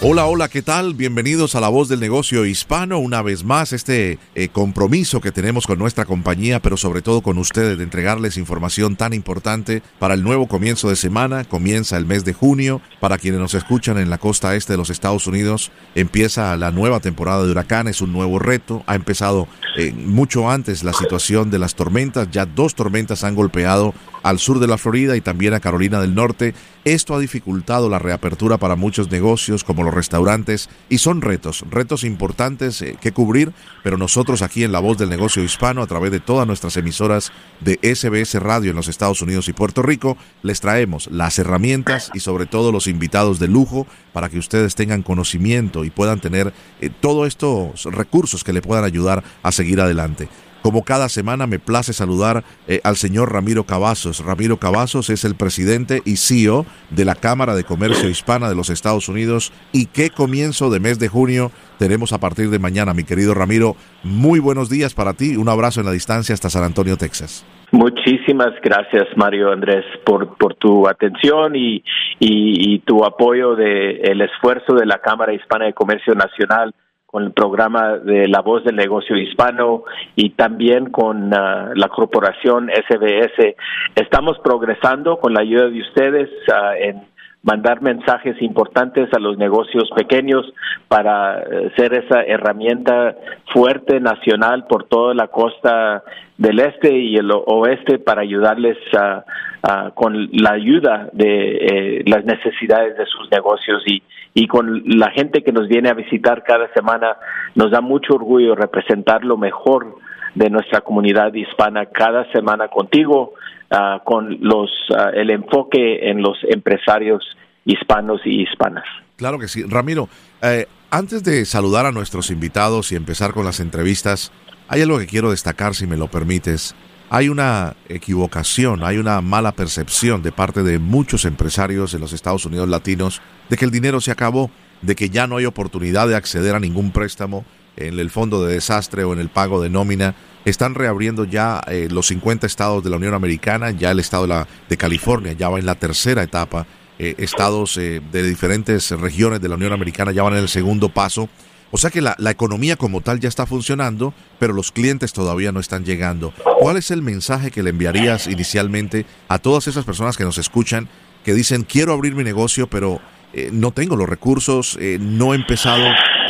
Hola, hola, ¿qué tal? Bienvenidos a La Voz del Negocio Hispano. Una vez más, este eh, compromiso que tenemos con nuestra compañía, pero sobre todo con ustedes, de entregarles información tan importante para el nuevo comienzo de semana. Comienza el mes de junio. Para quienes nos escuchan en la costa este de los Estados Unidos, empieza la nueva temporada de huracanes, un nuevo reto. Ha empezado eh, mucho antes la situación de las tormentas. Ya dos tormentas han golpeado al sur de la Florida y también a Carolina del Norte. Esto ha dificultado la reapertura para muchos negocios como los restaurantes y son retos, retos importantes eh, que cubrir, pero nosotros aquí en La Voz del Negocio Hispano, a través de todas nuestras emisoras de SBS Radio en los Estados Unidos y Puerto Rico, les traemos las herramientas y sobre todo los invitados de lujo para que ustedes tengan conocimiento y puedan tener eh, todos estos recursos que le puedan ayudar a seguir adelante. Como cada semana me place saludar eh, al señor Ramiro Cavazos. Ramiro Cavazos es el presidente y CEO de la Cámara de Comercio Hispana de los Estados Unidos. ¿Y qué comienzo de mes de junio tenemos a partir de mañana, mi querido Ramiro? Muy buenos días para ti. Un abrazo en la distancia hasta San Antonio, Texas. Muchísimas gracias, Mario Andrés, por, tu atención y, tu apoyo del el esfuerzo de la Cámara Hispana de Comercio Nacional con el programa de La Voz del Negocio Hispano y también con ah, la corporación SBS. Estamos progresando con la ayuda de ustedes ah, en mandar mensajes importantes a los negocios pequeños para eh, ser esa herramienta fuerte nacional por toda la costa del este y el oeste para ayudarles con la ayuda de eh, las necesidades de sus negocios. Y, y con la gente que nos viene a visitar cada semana nos da mucho orgullo representar lo mejor de nuestra comunidad hispana cada semana contigo ah, con los ah, el enfoque en los empresarios hispanos y hispanas. Claro que sí, Ramiro. Eh, antes de saludar a nuestros invitados y empezar con las entrevistas, hay algo que quiero destacar, si me lo permites. Hay una equivocación, hay una mala percepción de parte de muchos empresarios en los Estados Unidos latinos de que el dinero se acabó, de que ya no hay oportunidad de acceder a ningún préstamo en el fondo de desastre o en el pago de nómina. Están reabriendo ya eh, los 50 estados de la Unión Americana, ya el estado de, la, de California ya va en la tercera etapa, eh, estados eh, de diferentes regiones de la Unión Americana ya van en el segundo paso o sea que la, economía como tal ya está funcionando, pero los clientes todavía no están llegando. ¿Cuál es el mensaje que le enviarías inicialmente a todas esas personas que nos escuchan que dicen quiero abrir mi negocio, pero eh, no tengo los recursos, eh, no he empezado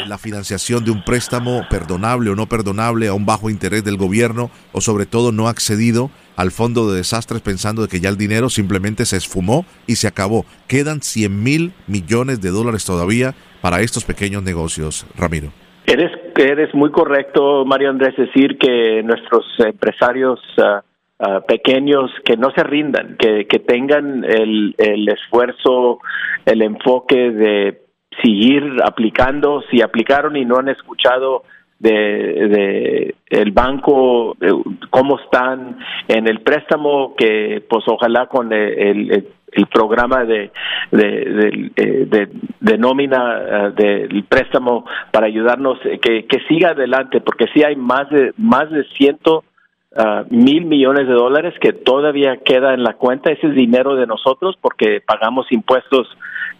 la financiación de un préstamo perdonable o no perdonable a un bajo interés del gobierno o sobre todo no accedido al fondo de desastres pensando de que ya el dinero simplemente se esfumó y se acabó. Quedan 100 mil millones de dólares todavía para estos pequeños negocios, Ramiro. Eres, eres muy correcto, Mario Andrés, decir que nuestros empresarios ah, pequeños que no se rindan, que, que tengan el, el esfuerzo, el enfoque de seguir aplicando, si aplicaron y no han escuchado de, el banco, eh, cómo están en el préstamo, que pues ojalá con el, el, programa de, de, de, de nómina eh, del préstamo para ayudarnos, eh, que, siga adelante, porque sí hay más de, más de ciento Uh, mil millones de dólares que todavía queda en la cuenta. Ese es dinero de nosotros porque pagamos impuestos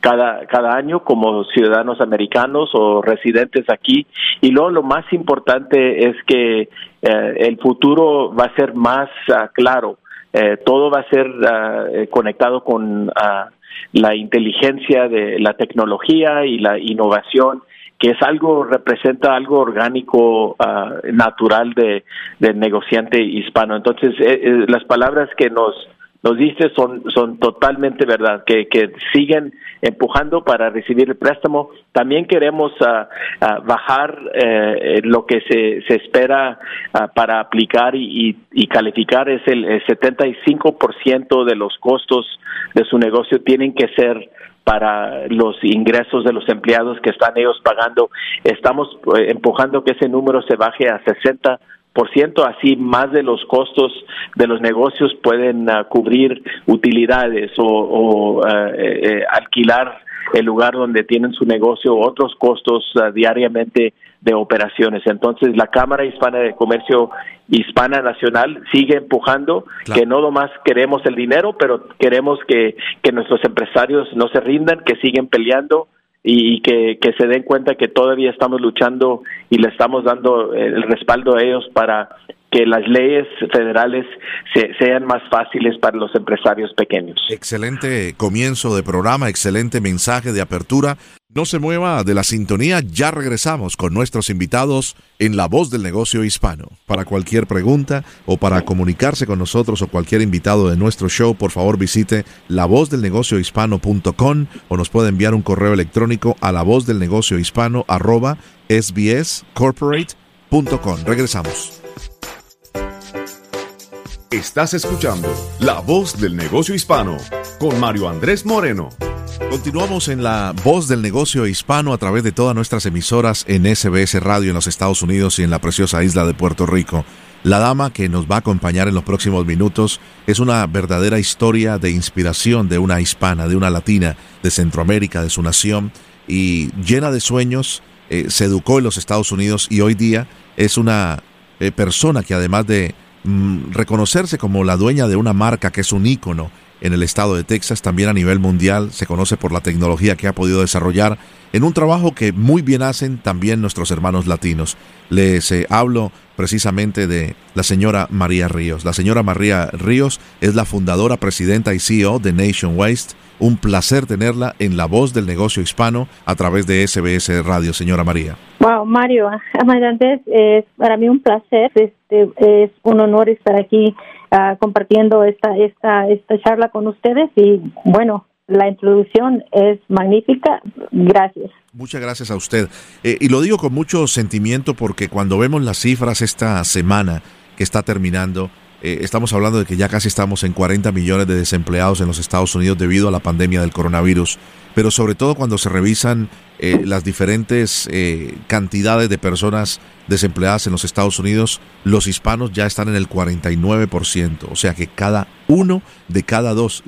cada, cada año como ciudadanos americanos o residentes aquí. Y luego lo más importante es que eh, el futuro va a ser más uh, claro. Eh, todo va a ser uh, conectado con la inteligencia de la tecnología y la innovación que es algo, representa algo orgánico, ah, natural de, del negociante hispano. Entonces, eh, eh, las palabras que nos nos diste son, son totalmente verdad, que, que siguen empujando para recibir el préstamo. También queremos ah, ah, bajar eh, lo que se, se espera para aplicar y, y, calificar, es el, el 75% de los costos de su negocio tienen que ser para los ingresos de los empleados que están ellos pagando. Estamos eh, empujando que ese número se baje a 60 por ciento, así más de los costos de los negocios pueden ah, cubrir utilidades o, ah, eh, eh, alquilar el lugar donde tienen su negocio, otros costos ah, diariamente de operaciones. Entonces, la Cámara Hispana de Comercio Hispana Nacional sigue empujando que no nomás queremos el dinero, pero queremos que, que nuestros empresarios no se rindan, que siguen peleando y que, que se den cuenta que todavía estamos luchando y le estamos dando el respaldo a ellos para que las leyes federales sean más fáciles para los empresarios pequeños. Excelente comienzo de programa, excelente mensaje de apertura. No se mueva de la sintonía, ya regresamos con nuestros invitados en La Voz del Negocio Hispano. Para cualquier pregunta o para comunicarse con nosotros o cualquier invitado de nuestro show, por favor visite lavozdelnegociohispano.com o nos puede enviar un correo electrónico a lavozdelnegociohispano arroba sbscorporate.com. Regresamos. Estás escuchando La Voz del Negocio Hispano con Mario Andrés Moreno. Continuamos en la voz del negocio hispano a través de todas nuestras emisoras en SBS Radio en los Estados Unidos y en la preciosa isla de Puerto Rico. La dama que nos va a acompañar en los próximos minutos es una verdadera historia de inspiración de una hispana, de una latina de Centroamérica, de su nación, y llena de sueños, eh, se educó en los Estados Unidos y hoy día es una eh, persona que además de reconocerse como la dueña de una marca que es un ícono en el estado de Texas, también a nivel mundial, se conoce por la tecnología que ha podido desarrollar en un trabajo que muy bien hacen también nuestros hermanos latinos. Les eh, hablo precisamente de la señora María Ríos. La señora María Ríos es la fundadora, presidenta y CEO de Nation Waste. Un placer tenerla en la voz del negocio hispano a través de SBS Radio, señora María. Wow, Mario, es para mí un placer, este, es un honor estar aquí uh, compartiendo esta, esta, esta charla con ustedes y bueno, la introducción es magnífica. Gracias. Muchas gracias a usted. Eh, y lo digo con mucho sentimiento porque cuando vemos las cifras esta semana que está terminando, eh, estamos hablando de que ya casi estamos en 40 millones de desempleados en los Estados Unidos debido a la pandemia del coronavirus, pero sobre todo cuando se revisan eh, las diferentes eh, cantidades de personas desempleadas en los Estados Unidos, los hispanos ya están en el 49%, o sea que cada uno de cada dos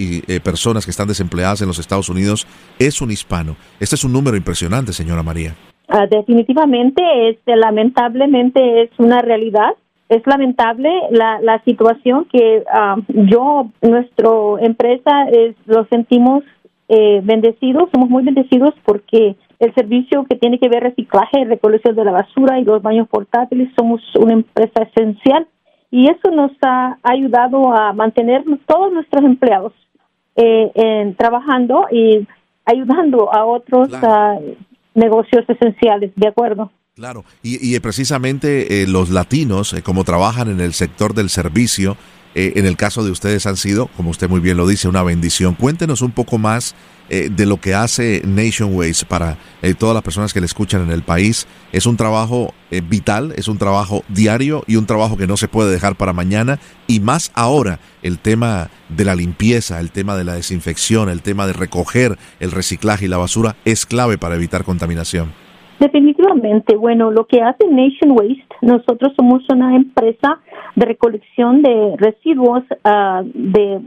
personas que están desempleadas en los Estados Unidos es un hispano. Este es un número impresionante, señora María. Ah, definitivamente, este, lamentablemente es una realidad es lamentable la, la situación que ah, yo, nuestra empresa, es, lo sentimos eh, bendecidos, somos muy bendecidos porque el servicio que tiene que ver reciclaje, recolección de la basura y los baños portátiles, somos una empresa esencial y eso nos ha ayudado a mantener todos nuestros empleados eh, en, trabajando y ayudando a otros ah, negocios esenciales, ¿de acuerdo? Claro, y, precisamente eh, los latinos, eh, como trabajan en el sector del servicio, eh, en el caso de ustedes han sido, como usted muy bien lo dice, una bendición. Cuéntenos un poco más de lo que hace Nationways para todas las personas que le escuchan en el país. Es un trabajo vital, es un trabajo diario y un trabajo que no se puede dejar para mañana. Y más ahora, el tema de la limpieza, el tema de la desinfección, el tema de recoger el reciclaje y la basura es clave para evitar contaminación. Definitivamente, bueno, lo que hace Nation Waste, nosotros somos una empresa de recolección de residuos uh, de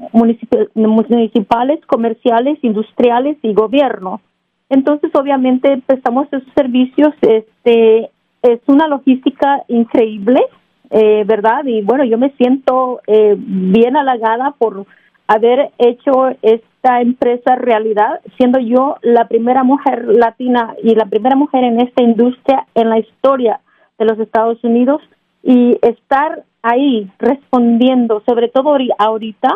municipales, comerciales, industriales y gobierno. Entonces, obviamente, prestamos esos servicios. Este es una logística increíble, eh, ¿verdad? Y bueno, yo me siento eh, bien halagada por haber hecho esta empresa realidad, siendo yo la primera mujer latina y la primera mujer en esta industria en la historia de los Estados Unidos y estar ahí respondiendo, sobre todo ahorita,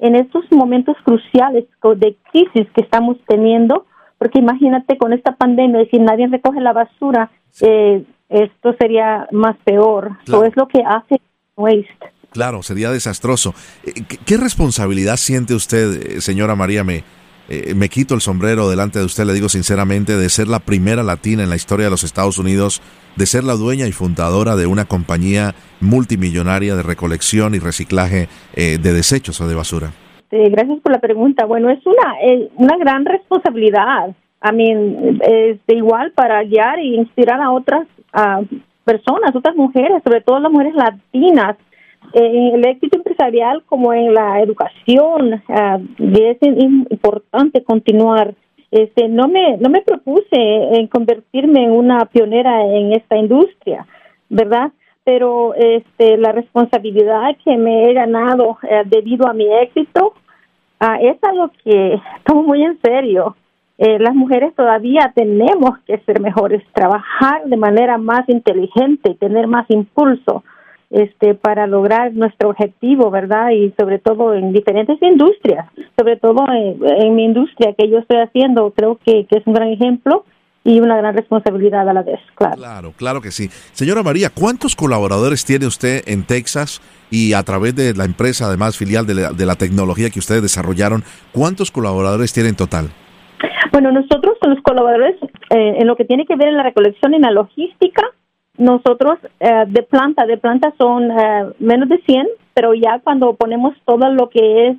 en estos momentos cruciales de crisis que estamos teniendo, porque imagínate con esta pandemia, si nadie recoge la basura, eh, esto sería más peor. Eso es lo que hace Waste. Claro, sería desastroso. Eh, ¿Qué, responsabilidad siente usted, eh, señora María? Me, eh, me quito el sombrero delante de usted, le digo sinceramente, de ser la primera latina en la historia de los Estados Unidos, de ser la dueña y fundadora de una compañía multimillonaria de recolección y reciclaje de desechos o de basura. gracias por la pregunta. Bueno, es una, una gran responsabilidad. A mí, es igual para guiar e inspirar a otras personas, otras mujeres, sobre todo las mujeres latinas, en el éxito empresarial como en la educación. es importante continuar. Este, no me no me propuse en convertirme en una pionera en esta industria, ¿verdad? pero este, la responsabilidad que me he ganado eh, debido a mi éxito ah, es algo que tomo muy en serio. Eh, las mujeres todavía tenemos que ser mejores, trabajar de manera más inteligente, tener más impulso este, para lograr nuestro objetivo, ¿verdad? Y sobre todo en diferentes industrias, sobre todo en, mi industria que yo estoy haciendo, creo que es un gran ejemplo y una gran responsabilidad a la vez, claro. Claro, claro que sí. Señora María, ¿cuántos colaboradores tiene usted en Texas y a través de la empresa, además filial de la, tecnología que ustedes desarrollaron, cuántos colaboradores tiene en total? Bueno, nosotros los colaboradores eh, en lo que tiene que ver en la recolección y en la logística, nosotros eh, de planta, de planta son eh, menos de 100, pero ya cuando ponemos todo lo que es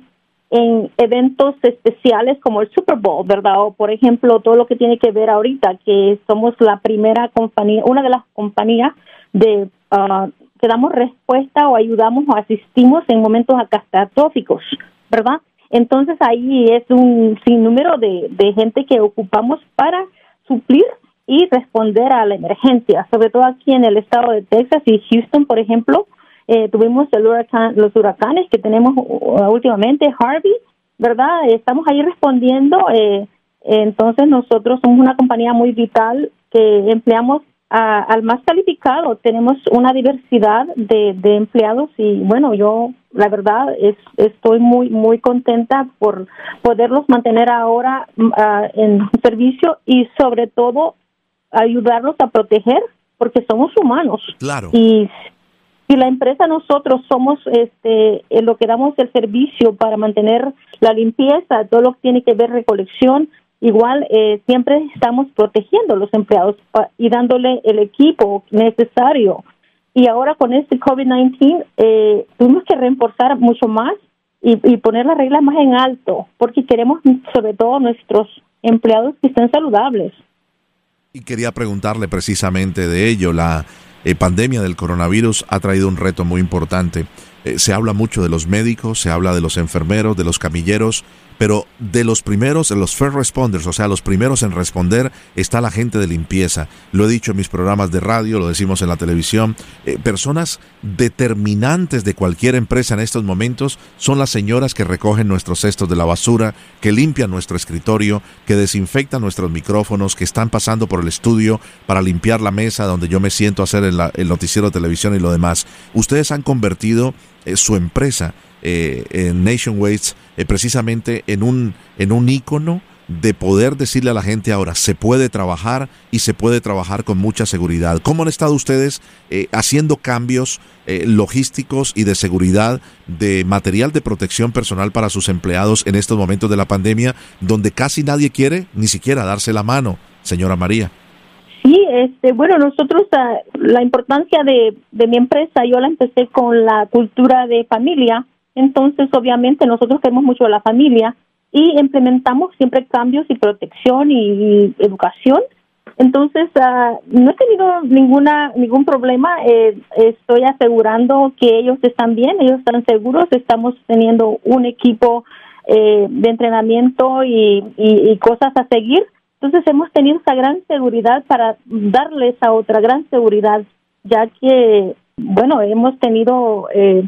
en eventos especiales como el Super Bowl, ¿verdad? O por ejemplo, todo lo que tiene que ver ahorita, que somos la primera compañía, una de las compañías de uh, que damos respuesta o ayudamos o asistimos en momentos catastróficos, ¿verdad? Entonces ahí es un sinnúmero de, de gente que ocupamos para suplir y responder a la emergencia, sobre todo aquí en el estado de Texas y Houston, por ejemplo, eh, tuvimos el los huracanes que tenemos uh, últimamente, Harvey, ¿verdad? Estamos ahí respondiendo. Eh, entonces nosotros somos una compañía muy vital que empleamos al más calificado. Tenemos una diversidad de, empleados y bueno, yo la verdad es, estoy muy muy contenta por poderlos mantener ahora mm, en servicio y sobre todo ayudarlos a proteger porque somos humanos. Claro. Y si la empresa nosotros somos este lo que damos el servicio para mantener la limpieza, todo lo que tiene que ver recolección, igual eh, siempre estamos protegiendo a los empleados y dándole el equipo necesario. Y ahora con este COVID-19 eh, tuvimos que reforzar mucho más y, y poner las reglas más en alto, porque queremos sobre todo nuestros empleados que estén saludables. Quería preguntarle precisamente de ello, la eh, pandemia del coronavirus ha traído un reto muy importante. Eh, se habla mucho de los médicos, se habla de los enfermeros, de los camilleros, pero de los primeros, los first responders, o sea, los primeros en responder, está la gente de limpieza. Lo he dicho en mis programas de radio, lo decimos en la televisión. Eh, personas determinantes de cualquier empresa en estos momentos son las señoras que recogen nuestros cestos de la basura, que limpian nuestro escritorio, que desinfectan nuestros micrófonos, que están pasando por el estudio para limpiar la mesa donde yo me siento a hacer el, el noticiero de televisión y lo demás. Ustedes han convertido eh, su empresa eh, en Nation eh, precisamente en un, en un ícono de poder decirle a la gente ahora, se puede trabajar y se puede trabajar con mucha seguridad. ¿Cómo han estado ustedes haciendo cambios logísticos y de seguridad de material de protección personal para sus empleados en estos momentos de la pandemia, donde casi nadie quiere ni siquiera darse la mano, señora María? Sí, este, bueno, nosotros ah, la importancia de, de mi empresa, yo la empecé con la cultura de familia, entonces obviamente nosotros queremos mucho a la familia y implementamos siempre cambios y protección y, educación. Entonces ah, no he tenido ninguna ningún problema. Eh, estoy asegurando que ellos están bien, ellos están seguros. Estamos teniendo un equipo eh, de entrenamiento y, y cosas a seguir entonces hemos tenido esa gran seguridad para darle esa otra gran seguridad, ya que, bueno, hemos tenido eh,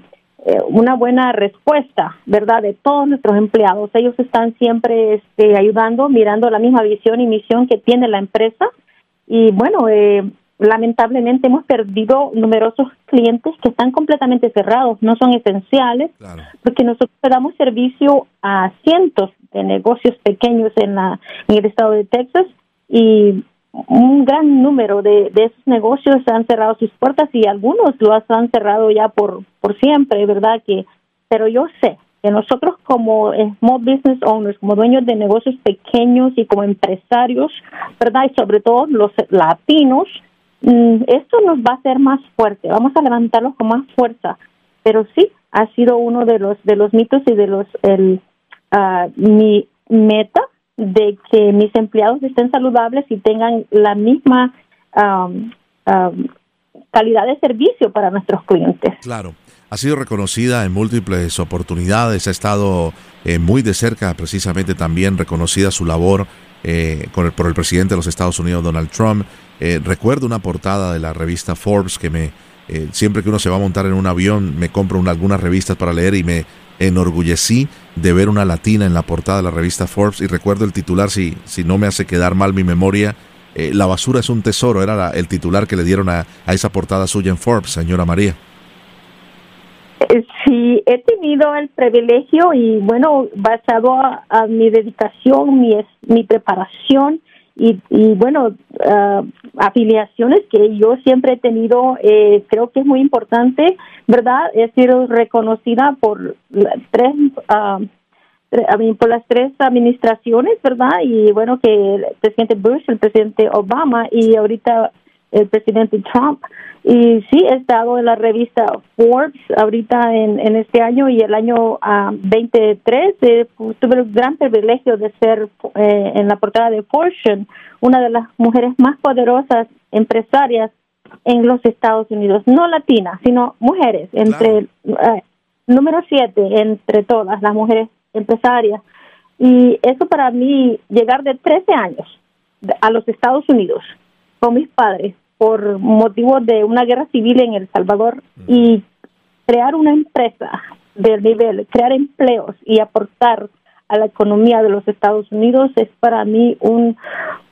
eh, una buena respuesta, ¿verdad?, de todos nuestros empleados. Ellos están siempre este, ayudando, mirando la misma visión y misión que tiene la empresa. Y bueno, eh, lamentablemente hemos perdido numerosos clientes que están completamente cerrados, no son esenciales, porque nosotros damos servicio a cientos de negocios pequeños en, la, en el estado de Texas y un gran número de, de esos negocios han cerrado sus puertas y algunos los han cerrado ya por, por siempre, ¿verdad? que Pero yo sé que nosotros como small business owners, como dueños de negocios pequeños y como empresarios, ¿verdad? Y sobre todo los latinos, mm, esto nos va a hacer más fuerte, vamos a levantarlos con más fuerza. Pero sí, ha sido uno de los de los mitos y de los el, mi meta de que mis empleados estén saludables y tengan la misma calidad de servicio para nuestros clientes. Claro. Ha sido reconocida en múltiples oportunidades, ha estado eh, muy de cerca, precisamente también reconocida su labor eh, con el, por el presidente de los Estados Unidos, Donald Trump. Eh, recuerdo una portada de la revista Forbes que me, siempre que uno se va a montar en un avión, me compro una, algunas revistas para leer y me enorgullecí de ver una latina en la portada de la revista Forbes y recuerdo el titular, si, si no me hace quedar mal mi memoria, la basura es un tesoro, era el titular que le dieron a, a esa portada suya en Forbes, señora María. Sí, he tenido el privilegio y bueno, basado a, mi dedicación, mi, mi preparación y, y bueno, ah, afiliaciones que yo siempre he tenido, eh, creo que es muy importante, ¿verdad? He sido reconocida por tres, uh, por las tres administraciones, ¿verdad? Y bueno, que el presidente Bush, el presidente Obama y ahorita el presidente Trump. Y sí, he estado en la revista Forbes ahorita en, en este año y el año 23 eh, tuve el gran privilegio de ser eh, en la portada de Fortune, una de las mujeres más poderosas empresarias en los Estados Unidos, no latinas, sino mujeres, entre eh, número siete entre todas las mujeres empresarias. Y eso para mí, llegar de 13 años a los Estados Unidos con mis padres por motivo de una guerra civil en El Salvador y crear una empresa del nivel, crear empleos y aportar a la economía de los Estados Unidos es para mí un,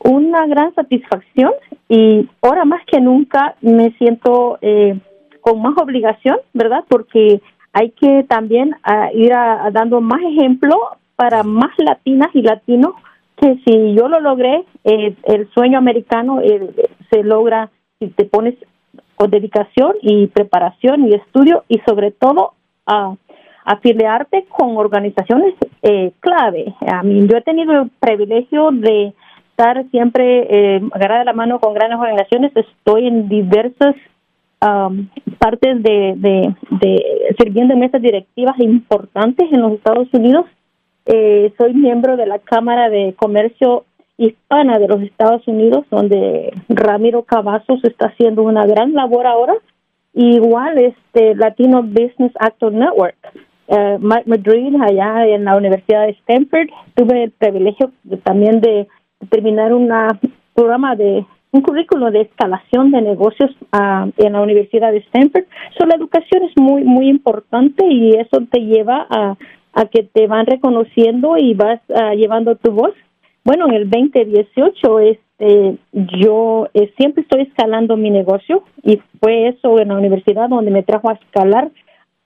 una gran satisfacción y ahora más que nunca me siento eh, con más obligación, ¿verdad? Porque hay que también ah, ir dando más ejemplo para más latinas y latinos que si yo lo logré, eh, el sueño americano eh, se logra si te pones con dedicación y preparación y estudio y sobre todo a afiliarte con organizaciones eh, clave. A mí, yo he tenido el privilegio de estar siempre eh, agarrada de la mano con grandes organizaciones. Estoy en diversas partes de, de, de sirviendo en mesas directivas importantes en los Estados Unidos eh, soy miembro de la Cámara de Comercio Hispana de los Estados Unidos, donde Ramiro Cavazos está haciendo una gran labor ahora. Igual este Latino Business Actor Network. Eh, Mike Madrid, allá en la Universidad de Stanford, tuve el privilegio también de terminar un programa de un currículo de escalación de negocios uh, en la Universidad de Stanford. So, la educación es muy, muy importante y eso te lleva a que te van reconociendo y vas uh, llevando tu voz. Bueno, en el 2018 este, yo eh, siempre estoy escalando mi negocio y fue eso en la universidad donde me trajo a escalar.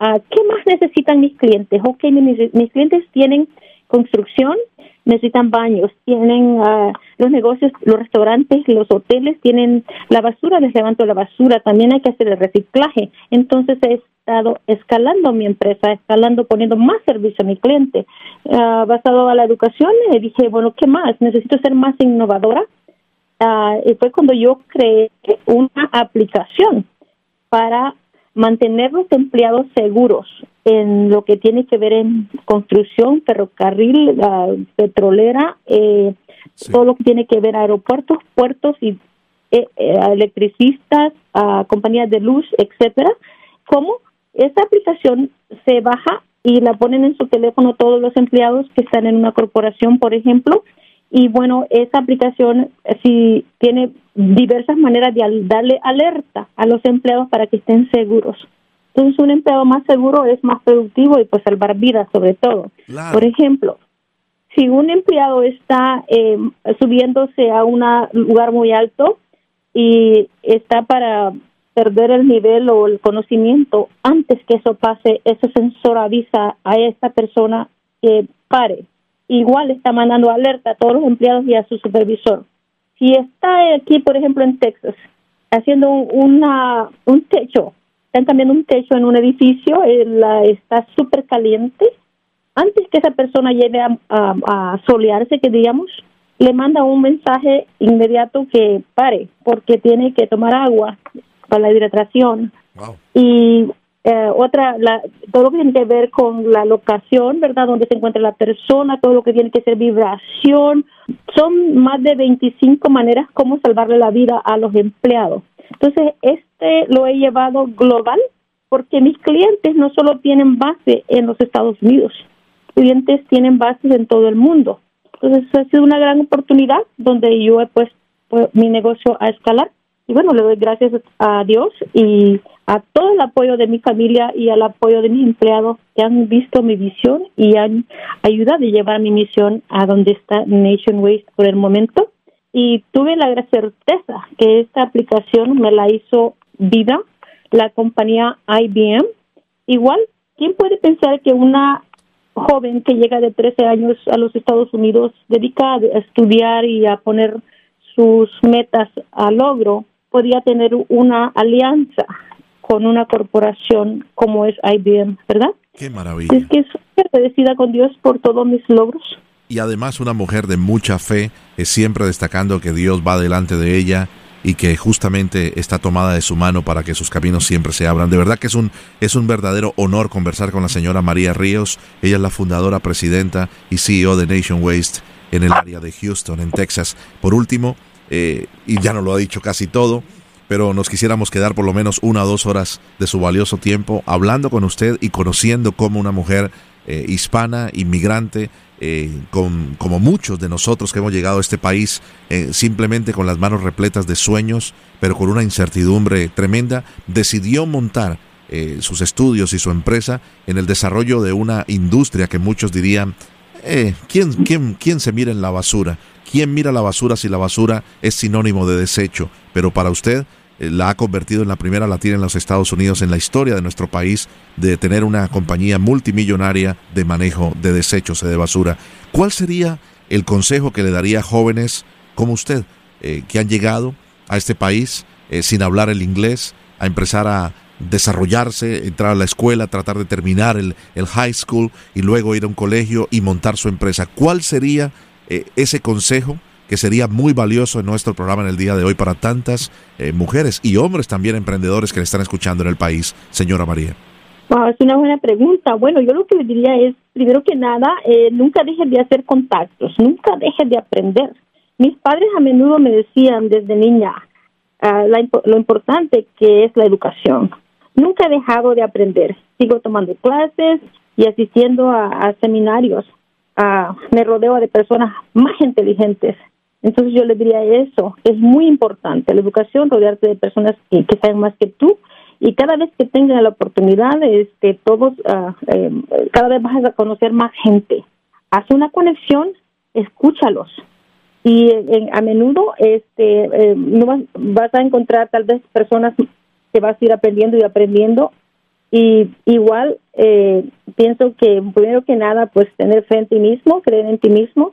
a ¿Qué más necesitan mis clientes? Ok, mis, mis clientes tienen construcción, necesitan baños, tienen uh, los negocios, los restaurantes, los hoteles, tienen la basura, les levanto la basura, también hay que hacer el reciclaje. Entonces he estado escalando mi empresa, escalando, poniendo más servicio a mi cliente. Uh, basado a la educación, le dije, bueno, ¿qué más? Necesito ser más innovadora. Uh, y fue cuando yo creé una aplicación para mantener los empleados seguros en lo que tiene que ver en construcción, ferrocarril, petrolera, eh, todo lo que tiene que ver aeropuertos, puertos y eh, eh, electricistas, compañías de luz, etcétera. ¿Cómo? Esta aplicación se baja y la ponen en su teléfono todos los empleados que están en una corporación, por ejemplo, y bueno, esa aplicación sí tiene diversas maneras de darle alerta a los empleados para que estén seguros. Entonces, un empleado más seguro es más productivo y pues salvar vidas sobre todo. Por ejemplo, si un empleado está eh, subiéndose a un lugar muy alto y está para perder el nivel o el conocimiento, antes que eso pase, ese sensor avisa a esta persona que pare. Igual está mandando alerta a todos los empleados y a su supervisor. Si está aquí, por ejemplo, en Texas, haciendo una, un techo están cambiando un techo en un edificio, eh, la, está súper caliente. Antes que esa persona llegue a, solearse, que digamos, le manda un mensaje inmediato que pare, porque tiene que tomar agua para la hidratación. Y eh, otra, la, todo lo que tiene que ver con la locación, ¿verdad? Donde se encuentra la persona, todo lo que tiene que ser vibración. Son más de 25 maneras como salvarle la vida a los empleados. Entonces, este lo he llevado global porque mis clientes no solo tienen base en los Estados Unidos, clientes tienen bases en todo el mundo. Entonces, ha sido una gran oportunidad donde yo he puesto mi negocio a escalar. Y bueno, le doy gracias a Dios y a todo el apoyo de mi familia y al apoyo de mis empleados que han visto mi visión y han ayudado a llevar mi misión a donde está Nation Waste por el momento. Y tuve la certeza que esta aplicación me la hizo vida la compañía IBM. Igual, ¿quién puede pensar que una joven que llega de 13 años a los Estados Unidos dedica a estudiar y a poner sus metas a logro podría tener una alianza con una corporación como es IBM, ¿verdad? Qué maravilla. Es que estoy agradecida con Dios por todos mis logros. Y además una mujer de mucha fe, es siempre destacando que Dios va delante de ella y que justamente está tomada de su mano para que sus caminos siempre se abran. De verdad que es un, es un verdadero honor conversar con la señora María Ríos. Ella es la fundadora, presidenta y CEO de Nation Waste en el área de Houston, en Texas. Por último, eh, y ya nos lo ha dicho casi todo, pero nos quisiéramos quedar por lo menos una o dos horas de su valioso tiempo hablando con usted y conociendo cómo una mujer eh, hispana, inmigrante, eh, con, como muchos de nosotros que hemos llegado a este país simplemente con las manos repletas de sueños, pero con una incertidumbre tremenda, decidió montar sus estudios y su empresa en el desarrollo de una industria que muchos dirían, ¿quién, quién, ¿quién se mira en la basura? ¿Quién mira la basura si la basura es sinónimo de desecho? Pero para usted eh, la ha convertido en la primera latina en los Estados Unidos en la historia de nuestro país de tener una compañía multimillonaria de manejo de desechos y de basura. ¿Cuál sería el consejo que le daría a jóvenes como usted eh, que han llegado a este país eh, sin hablar el inglés, a empezar a desarrollarse, entrar a la escuela, tratar de terminar el, el high school y luego ir a un colegio y montar su empresa? ¿Cuál sería eh, ese consejo que sería muy valioso en nuestro programa en el día de hoy para tantas eh, mujeres y hombres también emprendedores que le están escuchando en el país, señora María? es una buena pregunta. Bueno, yo lo que diría es, primero que nada, eh, nunca dejes de hacer contactos, nunca dejes de aprender. Mis padres a menudo me decían desde niña ah, lo importante que es la educación. Nunca he dejado de aprender. Sigo tomando clases y asistiendo a seminarios me rodeo de personas más inteligentes. Entonces yo le diría eso, es muy importante la educación, rodearte de personas que, saben más que tú y cada vez que tengan la oportunidad, este, todos, uh, cada vez vas a conocer más gente. Haz una conexión, escúchalos y a menudo este, eh, no vas, vas, a encontrar tal vez personas que vas a ir aprendiendo y aprendiendo y igual eh, pienso que primero que nada, pues tener fe en ti mismo, creer en ti mismo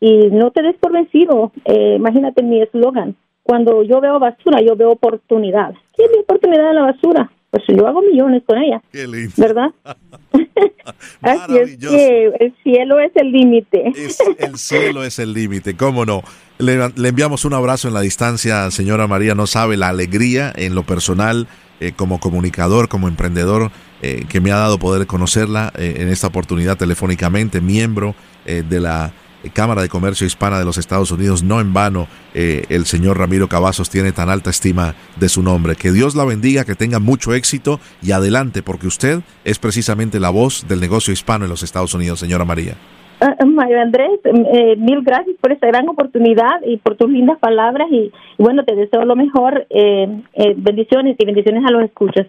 y no te des por vencido. Eh, imagínate mi eslogan. Cuando yo veo basura, yo veo oportunidad. ¿Qué es mi oportunidad en la basura? Pues yo hago millones con ella. Qué lindo. ¿Verdad? Así es que el cielo es el límite. el cielo es el límite, cómo no. Le, le enviamos un abrazo en la distancia, señora María. No sabe la alegría en lo personal eh, como comunicador, como emprendedor, eh, que me ha dado poder conocerla eh, en esta oportunidad telefónicamente, miembro de la Cámara de Comercio Hispana de los Estados Unidos. No en vano el señor Ramiro Cavazos tiene tan alta estima de su nombre. Que Dios la bendiga, que tenga mucho éxito y adelante, porque usted es precisamente la voz del negocio hispano en los Estados Unidos, señora María. Uh, Mario Andrés, eh, mil gracias por esta gran oportunidad y por tus lindas palabras y, bueno, te deseo lo mejor. Eh, eh, bendiciones y bendiciones a los escuchas.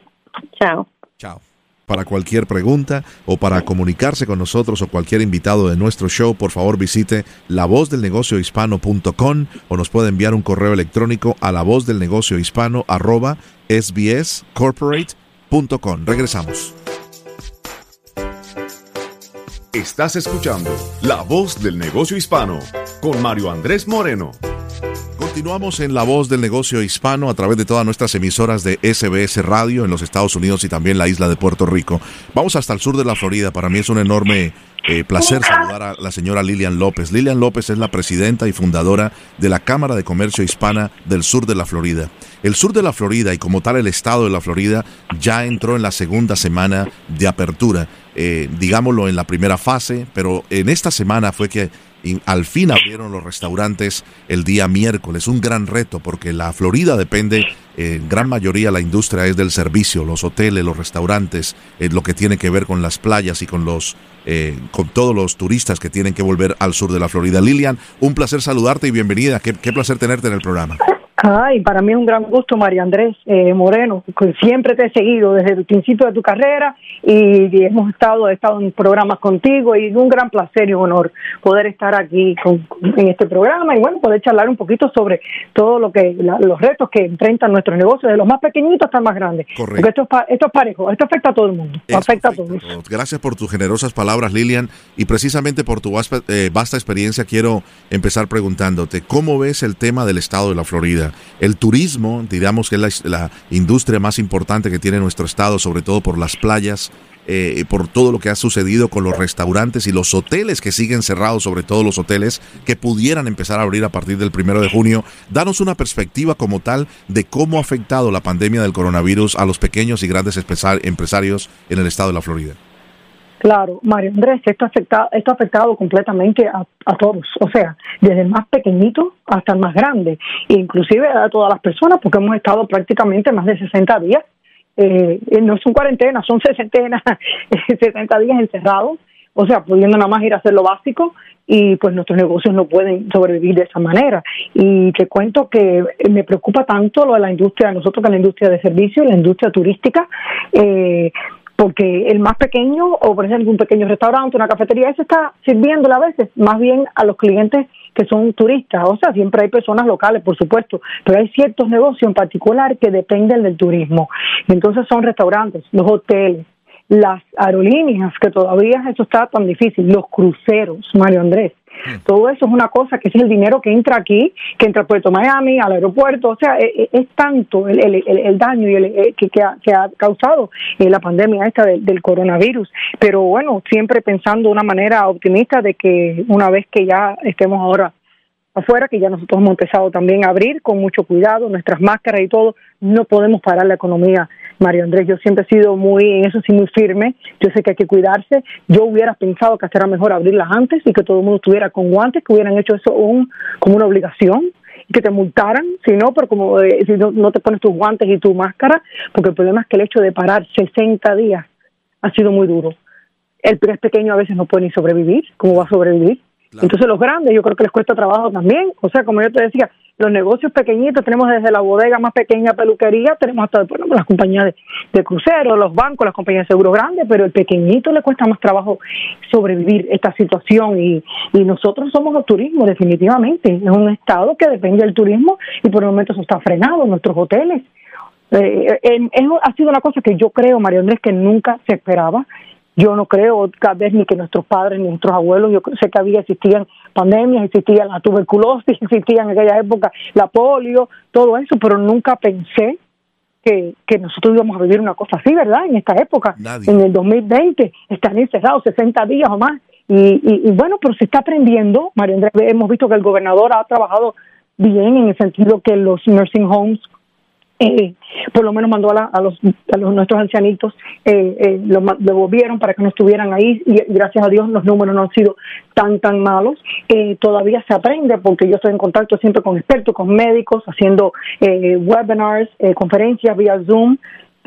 Chao. Chao. Para cualquier pregunta o para comunicarse con nosotros o cualquier invitado de nuestro show, por favor visite lavozdelnegociohispano.com o nos puede enviar un correo electrónico a lavozdelnegociohispano arroba sbscorporate.com. Regresamos. Estás escuchando La Voz del Negocio Hispano con Mario Andrés Moreno. Continuamos en La Voz del Negocio Hispano a través de todas nuestras emisoras de SBS Radio en los Estados Unidos y también la isla de Puerto Rico. Vamos hasta el sur de la Florida. Para mí es un enorme eh, placer saludar a la señora Lilian López. Lilian López es la presidenta y fundadora de la Cámara de Comercio Hispana del sur de la Florida. El sur de la Florida y como tal el estado de la Florida ya entró en la segunda semana de apertura, eh, digámoslo en la primera fase, pero en esta semana fue que y al fin abrieron los restaurantes el día miércoles. Un gran reto porque la Florida depende, en gran mayoría la industria es del servicio, los hoteles, los restaurantes, es lo que tiene que ver con las playas y con los eh, con todos los turistas que tienen que volver al sur de la Florida. Lilian, un placer saludarte y bienvenida. Qué placer tenerte en el programa. Ay, para mí es un gran gusto, María Andrés eh, Moreno. Siempre te he seguido desde el principio de tu carrera y, hemos estado, he estado en programas contigo y es un gran placer y un honor poder estar aquí en este programa y bueno, poder charlar un poquito sobre todo lo que, los retos que enfrentan nuestros negocios, de los más pequeñitos hasta los más grandes. Correcto. Porque esto es, esto es parejo, esto afecta a todo el mundo. afecta a todos. Gracias por tus generosas palabras, Lilian, y precisamente por tu vasta, eh, vasta experiencia quiero empezar preguntándote, ¿cómo ves el tema del estado de la Florida? El turismo, digamos que es la, industria más importante que tiene nuestro estado, sobre todo por las playas, eh, por todo lo que ha sucedido con los restaurantes y los hoteles que siguen cerrados, sobre todo los hoteles que pudieran empezar a abrir a partir del primero de junio. Danos una perspectiva como tal de cómo ha afectado la pandemia del coronavirus a los pequeños y grandes empresarios en el estado de la Florida. Claro, Mario Andrés, esto ha afectado, esto ha afectado completamente a, todos, o sea, desde el más pequeñito hasta el más grande, inclusive a todas las personas, porque hemos estado prácticamente más de 60 días, eh, no son cuarentenas, son sesenta, 60 días encerrados, o sea, pudiendo nada más ir a hacer lo básico y pues nuestros negocios no pueden sobrevivir de esa manera. Y te cuento que me preocupa tanto lo de la industria, nosotros que la industria de servicios, la industria turística, eh, porque el más pequeño, o por ejemplo un pequeño restaurante, una cafetería, eso está sirviéndole a veces más bien a los clientes que son turistas. O sea, siempre hay personas locales, por supuesto, pero hay ciertos negocios en particular que dependen del turismo. Entonces son restaurantes, los hoteles, las aerolíneas, que todavía eso está tan difícil, los cruceros, Mario Andrés. Hmm. Todo eso es una cosa que es el dinero que entra aquí, que entra a Puerto Miami, al aeropuerto, o sea, e, e, es, tanto el, el, daño y el, eh, que, que, ha, que, ha, causado eh, la pandemia esta del, coronavirus. Pero bueno, siempre pensando de una manera optimista de que una vez que ya estemos ahora afuera, que ya nosotros hemos empezado también a abrir con mucho cuidado nuestras máscaras y todo, no podemos parar la economía Mario Andrés, yo siempre he sido muy, en eso sí, muy firme. Yo sé que hay que cuidarse. Yo hubiera pensado que era mejor abrirlas antes y que todo el mundo estuviera con guantes, que hubieran hecho eso un, como una obligación y que te multaran, si no, pero como eh, si no, te pones tus guantes y tu máscara, porque el problema es que el hecho de parar 60 días ha sido muy duro. El pez pequeño a veces no puede ni sobrevivir, ¿cómo va a sobrevivir? Entonces los grandes yo creo que les cuesta trabajo también. O sea, como yo te decía, los negocios pequeñitos, tenemos desde la bodega más pequeña peluquería, tenemos hasta ejemplo, las compañías de, de cruceros, los bancos, las compañías de seguro grandes, pero el pequeñito le cuesta más trabajo sobrevivir esta situación y, y nosotros somos el turismo, definitivamente. Es un estado que depende del turismo y por el momento eso está frenado, nuestros hoteles. Eh, eh, ha sido una cosa que yo creo, María Andrés, que nunca se esperaba yo no creo cada vez ni que nuestros padres ni nuestros abuelos, yo sé que había, existían pandemias, existía la tuberculosis, existía en aquella época la polio, todo eso, pero nunca pensé que, que nosotros íbamos a vivir una cosa así, ¿verdad? En esta época, en el 2020, están encerrados 60 días o más. Y, y, bueno, pero se está aprendiendo, María Andrés, hemos visto que el gobernador ha trabajado bien en el sentido que los nursing homes eh, por lo menos mandó a, los, a los, nuestros ancianitos, eh, eh, lo devolvieron para que no estuvieran ahí y gracias a Dios los números no han sido tan, tan malos. Eh, todavía se aprende porque yo estoy en contacto siempre con expertos, con médicos, haciendo eh, webinars, conferencias vía Zoom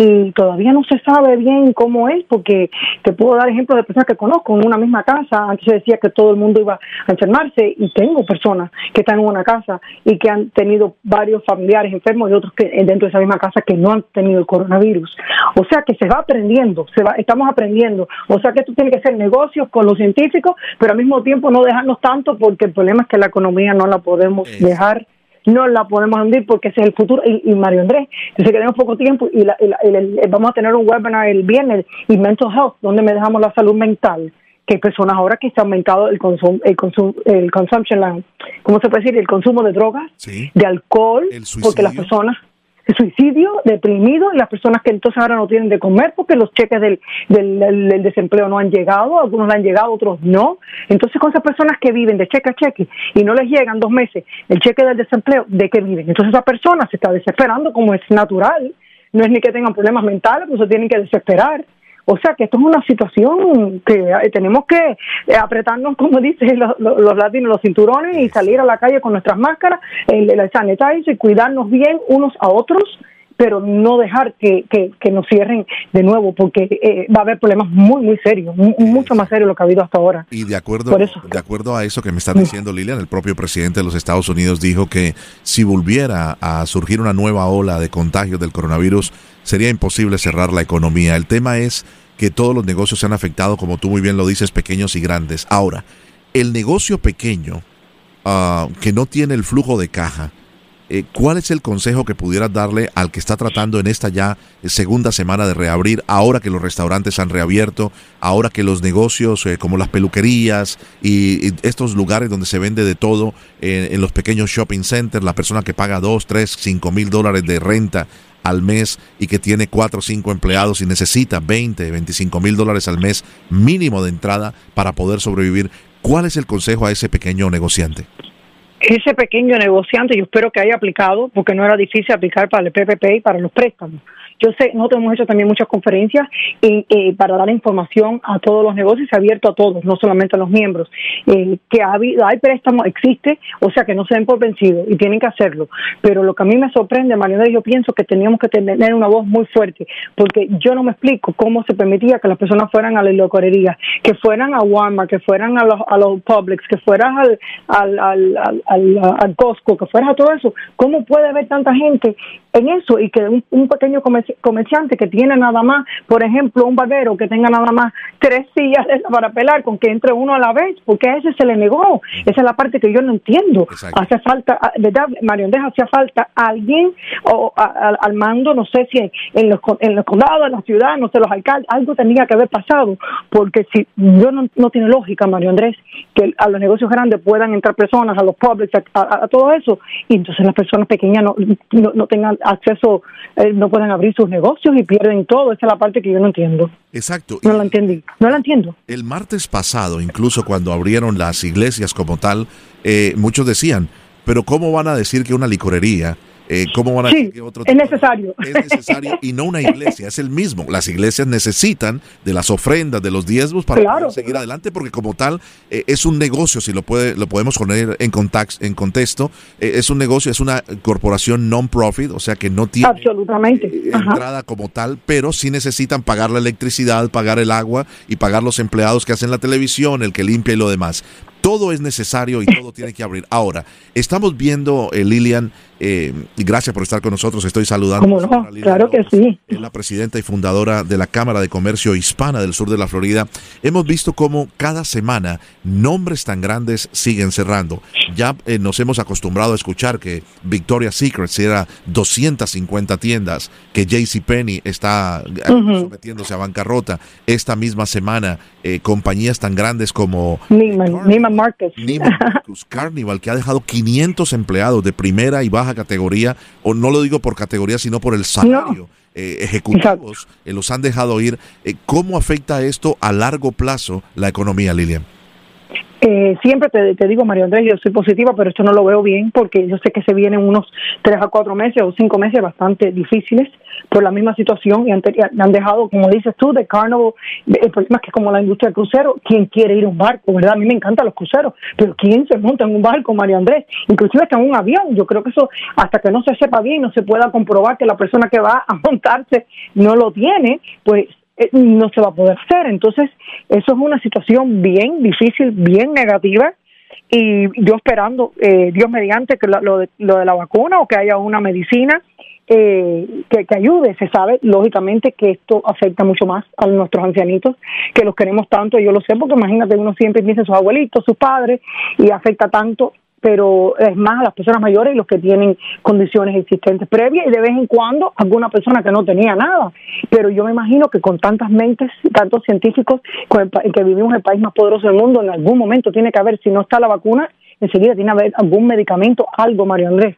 y todavía no se sabe bien cómo es, porque te puedo dar ejemplos de personas que conozco en una misma casa. Antes se decía que todo el mundo iba a enfermarse y tengo personas que están en una casa y que han tenido varios familiares enfermos y otros que dentro de esa misma casa que no han tenido el coronavirus. O sea que se va aprendiendo, se va, estamos aprendiendo. O sea que esto tiene que ser negocios con los científicos, pero al mismo tiempo no dejarnos tanto porque el problema es que la economía no la podemos dejar no la podemos hundir porque ese es el futuro. Y, Mario Andrés, sé que tenemos poco tiempo y, vamos a tener un webinar el viernes y Mental Health, donde me dejamos la salud mental. que hay personas ahora que se ha aumentado el consumo, el consumo, el consumption, ¿cómo se puede decir? El consumo de drogas, de alcohol, porque las personas suicidio, deprimido, y las personas que entonces ahora no tienen de comer porque los cheques del, del, desempleo no han llegado, algunos le han llegado, otros no. Entonces, con esas personas que viven de cheque a cheque y no les llegan dos meses el cheque del desempleo, ¿de qué viven? Entonces, esa persona se está desesperando como es natural. No es ni que tengan problemas mentales, pues se tienen que desesperar. O sea que esto es una situación que eh, tenemos que eh, apretarnos, como dicen los, los, latinos, los cinturones y salir a la calle con nuestras máscaras, el, el sanitizer y cuidarnos bien unos a otros pero no dejar que, que, nos cierren de nuevo, porque eh, va a haber problemas muy, muy serios, mucho más serios de lo que ha habido hasta ahora. Y de acuerdo, de acuerdo a eso que me está diciendo Lilian, el propio presidente de los Estados Unidos dijo que si volviera a surgir una nueva ola de contagios del coronavirus, sería imposible cerrar la economía. El tema es que todos los negocios se han afectado, como tú muy bien lo dices, pequeños y grandes. Ahora, el negocio pequeño ah, que no tiene el flujo de caja, eh, ¿cuál es el consejo que pudieras darle al que está tratando en esta ya segunda semana de reabrir, ahora que los restaurantes han reabierto, ahora que los negocios eh, como las peluquerías y, estos lugares donde se vende de todo en los pequeños shopping centers, la persona que paga 2, 3, 5 mil dólares de renta al mes y que tiene cuatro o cinco empleados y necesita 20, 25 mil dólares al mes mínimo de entrada para poder sobrevivir, ¿cuál es el consejo a ese pequeño negociante? Ese pequeño negociante yo espero que haya aplicado, porque no era difícil aplicar para el PPP y para los préstamos. Yo sé, nosotros hemos hecho también muchas conferencias y, eh, para dar información a todos los negocios, se ha abierto a todos, no solamente a los miembros, eh, que ha hay préstamos, existe, o sea que no se den por vencidos y tienen que hacerlo. Pero lo que a mí me sorprende, Manuel, yo pienso que teníamos que tener una voz muy fuerte, porque yo no me explico cómo se permitía que las personas fueran a la locorería, que fueran a Walmart, que fueran a los, a los Publix, que fueran al, al, al, al, al Costco, que fueran a todo eso. ¿Cómo puede haber tanta gente en eso y que un, un pequeño comerciante que tiene nada más, por ejemplo, un barbero que tenga nada más tres sillas para pelar con que entre uno a la vez, porque a ese se le negó. Esa es la parte que yo no entiendo. Hace falta, ah, ¿verdad, Mario Andrés? Hacía falta alguien o al mando, no sé si en, los, en los condados, en la ciudad, no sé, los alcaldes, algo tenía que haber pasado, porque si yo no, no tiene lógica, Mario Andrés, que a los negocios grandes puedan entrar personas, a los públicos, a, todo eso, y entonces las personas pequeñas no, no, no tengan acceso, eh, no pueden abrir sus negocios y pierden todo. Esa es la parte que yo no entiendo. Exacto. No la entendí, no la entiendo. El martes pasado, incluso cuando abrieron las iglesias como tal, eh, muchos decían, pero ¿cómo van a decir que una licorería eh, ¿Cómo van a decir que otro es necesario. Es necesario y no una iglesia, es el mismo. Las iglesias necesitan de las ofrendas, de los diezmos para seguir adelante, porque como tal eh, es un negocio, si lo puede, lo podemos poner en en contexto, eh, es un negocio, es una corporación non-profit, o sea que no tiene Absolutamente. entrada como tal, pero sí necesitan pagar la electricidad, pagar el agua y pagar los empleados que hacen la televisión, el que limpia y lo demás todo es necesario y todo tiene que abrir. Ahora, estamos viendo, Lilian, eh, y gracias por estar con nosotros. Estoy saludando. No? Claro que sí. Es la presidenta y fundadora de la Cámara de Comercio Hispana del sur de la Florida. Hemos visto cómo cada semana nombres tan grandes siguen cerrando. Ya eh, nos hemos acostumbrado a escuchar que Victoria's Secret cierra 250 tiendas, que JCPenney está eh, sometiéndose a bancarrota. Esta misma semana, compañías tan grandes como Neiman, Marcus. Neiman Marcus, Carnival, que ha dejado 500 empleados de primera y baja categoría, o no lo digo por categoría, sino por el salario. Eh, ejecutivos eh, los han dejado ir. Eh, ¿Cómo afecta esto a largo plazo la economía, Lilian? Eh, siempre te, digo, María Andrés, yo soy positiva, pero esto no lo veo bien porque yo sé que se vienen unos tres a cuatro meses o cinco meses bastante difíciles por la misma situación y han, han dejado, como dices tú, de Carnival, el problema es que como la industria del crucero, ¿quién quiere ir a un barco? ¿Verdad? A mí me encantan los cruceros, pero ¿quién se monta en un barco, María Andrés? Inclusive está en un avión. Yo creo que eso, hasta que no se sepa bien, no se pueda comprobar que la persona que va a montarse no lo tiene, pues eh, no se va a poder hacer. Entonces, eso es una situación bien difícil, bien negativa. Y yo esperando, eh, Dios mediante, que lo, de, lo de la vacuna o que haya una medicina eh, que, que, ayude. Se sabe, lógicamente, que esto afecta mucho más a nuestros ancianitos, que los queremos tanto. Yo lo sé porque imagínate, uno siempre piensa en sus abuelitos, sus padres, y afecta tanto pero es más las personas mayores y los que tienen condiciones existentes previas y de vez en cuando alguna persona que no tenía nada. Pero yo me imagino que con tantas mentes, tantos científicos, con que vivimos el país más poderoso del mundo, en algún momento tiene que haber, si no está la vacuna, enseguida tiene que haber algún medicamento, algo, Mario Andrés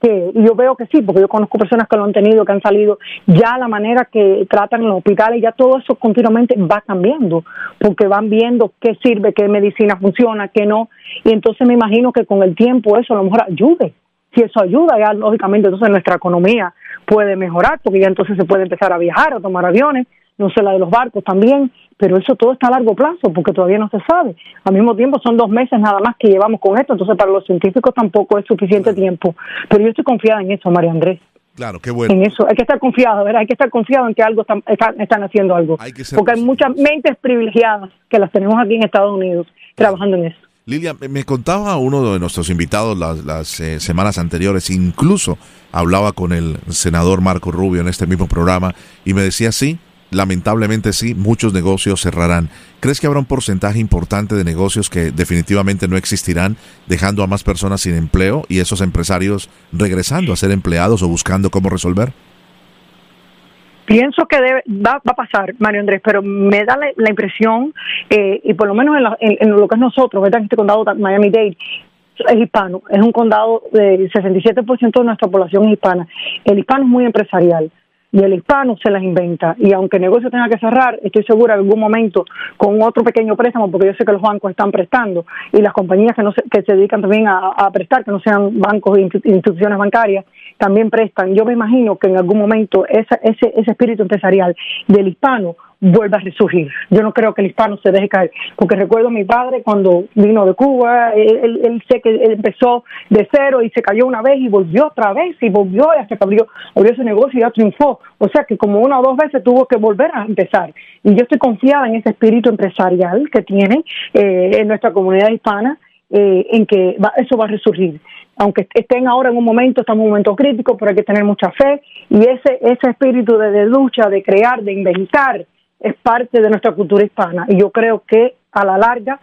que yo veo que sí, porque yo conozco personas que lo han tenido, que han salido, ya la manera que tratan en los hospitales, ya todo eso continuamente va cambiando, porque van viendo qué sirve, qué medicina funciona, qué no, y entonces me imagino que con el tiempo eso a lo mejor ayude. Si eso ayuda, ya lógicamente entonces nuestra economía puede mejorar, porque ya entonces se puede empezar a viajar, a tomar aviones, no sé la de los barcos también, pero eso todo está a largo plazo porque todavía no se sabe. Al mismo tiempo son dos meses nada más que llevamos con esto, entonces para los científicos tampoco es suficiente tiempo. Pero yo estoy confiada en eso, María Andrés. Claro, qué bueno. En eso, hay que estar confiado, ¿verdad? Hay que estar confiado en que algo están, están, haciendo algo. porque hay muchas mentes privilegiadas que las tenemos aquí en Estados Unidos trabajando en eso. Lilia, me contaba uno de nuestros invitados las, las eh, semanas anteriores, incluso hablaba con el senador Marco Rubio en este mismo programa y me decía, sí, lamentablemente sí, muchos negocios cerrarán. ¿Crees que habrá un porcentaje importante de negocios que definitivamente no existirán, dejando a más personas sin empleo y esos empresarios regresando a ser empleados o buscando cómo resolver? Pienso que debe, va, a pasar, Mario Andrés, pero me da la, impresión, eh, y por lo menos en, lo que es nosotros, ¿verdad? este condado Miami-Dade, es hispano, es un condado de 67% de nuestra población hispana. El hispano es muy empresarial y el hispano se las inventa. Y aunque el negocio tenga que cerrar, estoy segura en algún momento con otro pequeño préstamo, porque yo sé que los bancos están prestando y las compañías que, no se, que se dedican también a, prestar, que no sean bancos e instituciones bancarias, también prestan. Yo me imagino que en algún momento ese, ese espíritu empresarial del hispano vuelva a resurgir. Yo no creo que el hispano se deje caer, porque recuerdo a mi padre cuando vino de Cuba, él, él, sé que empezó de cero y se cayó una vez y volvió otra vez y volvió hasta que abrió, abrió su negocio y ya triunfó. O sea que como una o dos veces tuvo que volver a empezar. Y yo estoy confiada en ese espíritu empresarial que tiene eh, en nuestra comunidad hispana, eh, en que eso va a resurgir aunque estén ahora en un momento, estamos en un momento crítico, pero hay que tener mucha fe y ese, ese espíritu de lucha, de crear, de inventar, es parte de nuestra cultura hispana. Y yo creo que a la larga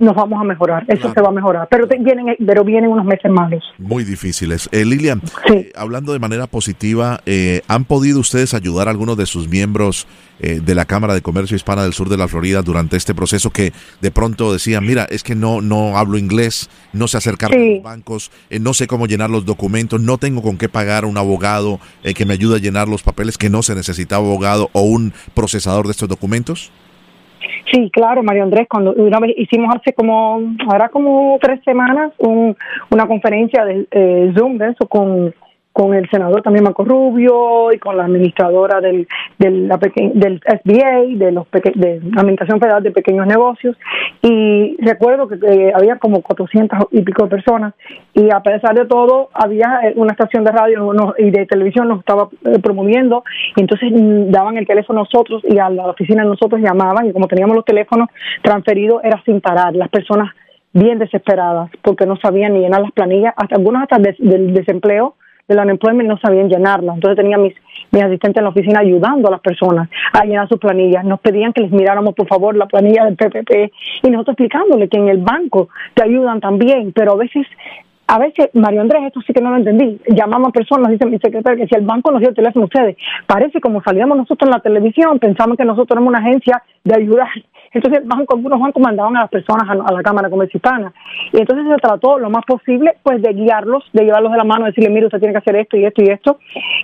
nos vamos a mejorar, eso se va a mejorar, pero vienen, pero vienen unos meses malos. Muy difíciles. Eh, Lilian, eh, hablando de manera positiva, eh, ¿han podido ustedes ayudar a algunos de sus miembros eh, de la Cámara de Comercio Hispana del Sur de la Florida durante este proceso que de pronto decían, mira, es que no, no hablo inglés, no sé acercar a los bancos, no sé cómo llenar los documentos, no tengo con qué pagar un abogado que me ayude a llenar los papeles, que no se necesitaba abogado o un procesador de estos documentos? Sí, claro, Mario Andrés, cuando una vez hicimos hace como, ahora como tres semanas, un, una conferencia de eh, Zoom de eso con con el senador también Marco Rubio y con la administradora del del, SBA, de los de la Administración Federal de Pequeños Negocios. Y recuerdo que, había como 400 y pico de personas y a pesar de todo había eh, una estación de radio y de televisión nos estaba eh, promoviendo. Y entonces mm, daban el teléfono a nosotros y a la oficina nosotros llamaban y como teníamos los teléfonos transferidos era sin parar, las personas bien desesperadas porque no sabían ni llenar las planillas, hasta algunos hasta del desempleo del unemployment no sabían llenarla. Entonces tenía mis, mis asistentes en la oficina ayudando a las personas a llenar sus planillas. Nos pedían que les miráramos, por favor, la planilla del PPP y nosotros explicándole que en el banco te ayudan también, pero a veces a veces, Mario Andrés, esto sí que no lo entendí, llamamos a personas, dice mi secretario, que si el banco nos dio el teléfono a ustedes, parece como salíamos nosotros en la televisión, pensamos que nosotros éramos una agencia de ayudar entonces, banco, algunos bancos mandaban a las personas a, la Cámara Comercio Hispana. Y entonces se trató lo más posible, pues, de guiarlos, de llevarlos de la mano, decirle, mire, usted tiene que hacer esto y esto y esto.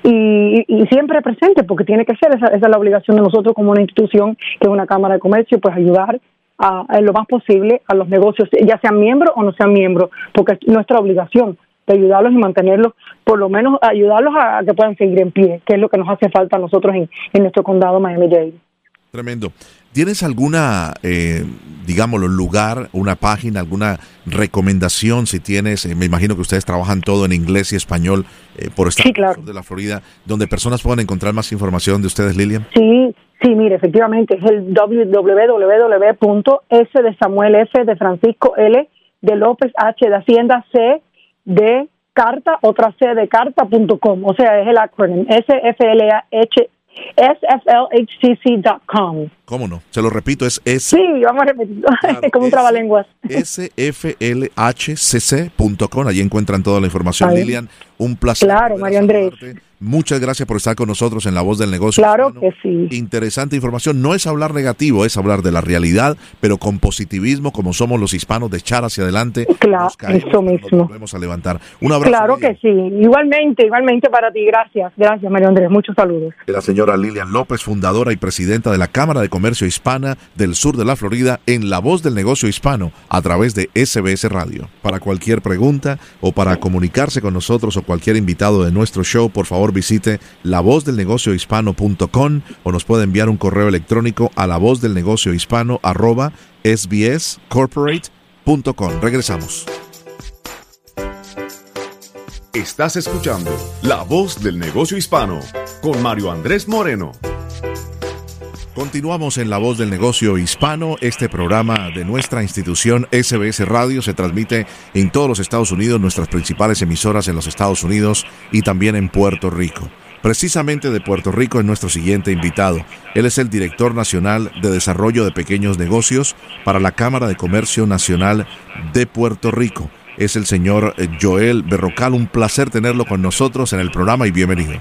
Y, siempre presente, porque tiene que ser, esa, esa, es la obligación de nosotros como una institución, que es una Cámara de Comercio, pues ayudar a, lo más posible a los negocios, ya sean miembros o no sean miembros, porque es nuestra obligación de ayudarlos y mantenerlos, por lo menos ayudarlos a, que puedan seguir en pie, que es lo que nos hace falta a nosotros en, en nuestro condado Miami-Dade. Tremendo. ¿Tienes alguna, eh, digámoslo, lugar, una página, alguna recomendación si tienes? Eh, me imagino que ustedes trabajan todo en inglés y español eh, por estar de la Florida, donde personas puedan encontrar más información de ustedes, Lilian. Sí, sí, mire, efectivamente es el www.s de Samuel F de Francisco L de López H de Hacienda C de carta otra C de carta.com, o sea, es el acrónimo S F L A H sflhcc.com. ¿Cómo no? Se lo repito, es S. Sí, vamos a repetirlo, como un trabalenguas. sflhcc.com. Allí encuentran toda la información. Lilian, un placer. Claro, Mario Andrés. Muchas gracias por estar con nosotros en La Voz del Negocio. Claro que sí. Interesante información. No es hablar negativo, es hablar de la realidad, pero con positivismo, como somos los hispanos, de echar hacia adelante. Claro, eso mismo. volvemos a levantar. Un abrazo. Claro que sí. Igualmente, igualmente para ti. Gracias. Gracias, Mario Andrés. Muchos saludos. La señora Lilian López, fundadora y presidenta de la Cámara de Comercio Hispana del sur de la Florida, en La Voz del Negocio Hispano, a través de SBS Radio. Para cualquier pregunta o para comunicarse con nosotros o cualquier invitado de nuestro show, por favor visite lavozdelnegociohispano.com o nos puede enviar un correo electrónico a la voz del negocio hispano arroba. Regresamos. Estás escuchando La Voz del Negocio Hispano con Mario Andrés Moreno. Continuamos en La Voz del Negocio Hispano. Este programa de nuestra institución SBS Radio se transmite en todos los Estados Unidos, nuestras principales emisoras en los Estados Unidos y también en Puerto Rico. Precisamente de Puerto Rico es nuestro siguiente invitado. Él es el director nacional de desarrollo de pequeños negocios para la Cámara de Comercio Nacional de Puerto Rico. Es el señor Joel Berrocal. Un placer tenerlo con nosotros en el programa y bienvenido.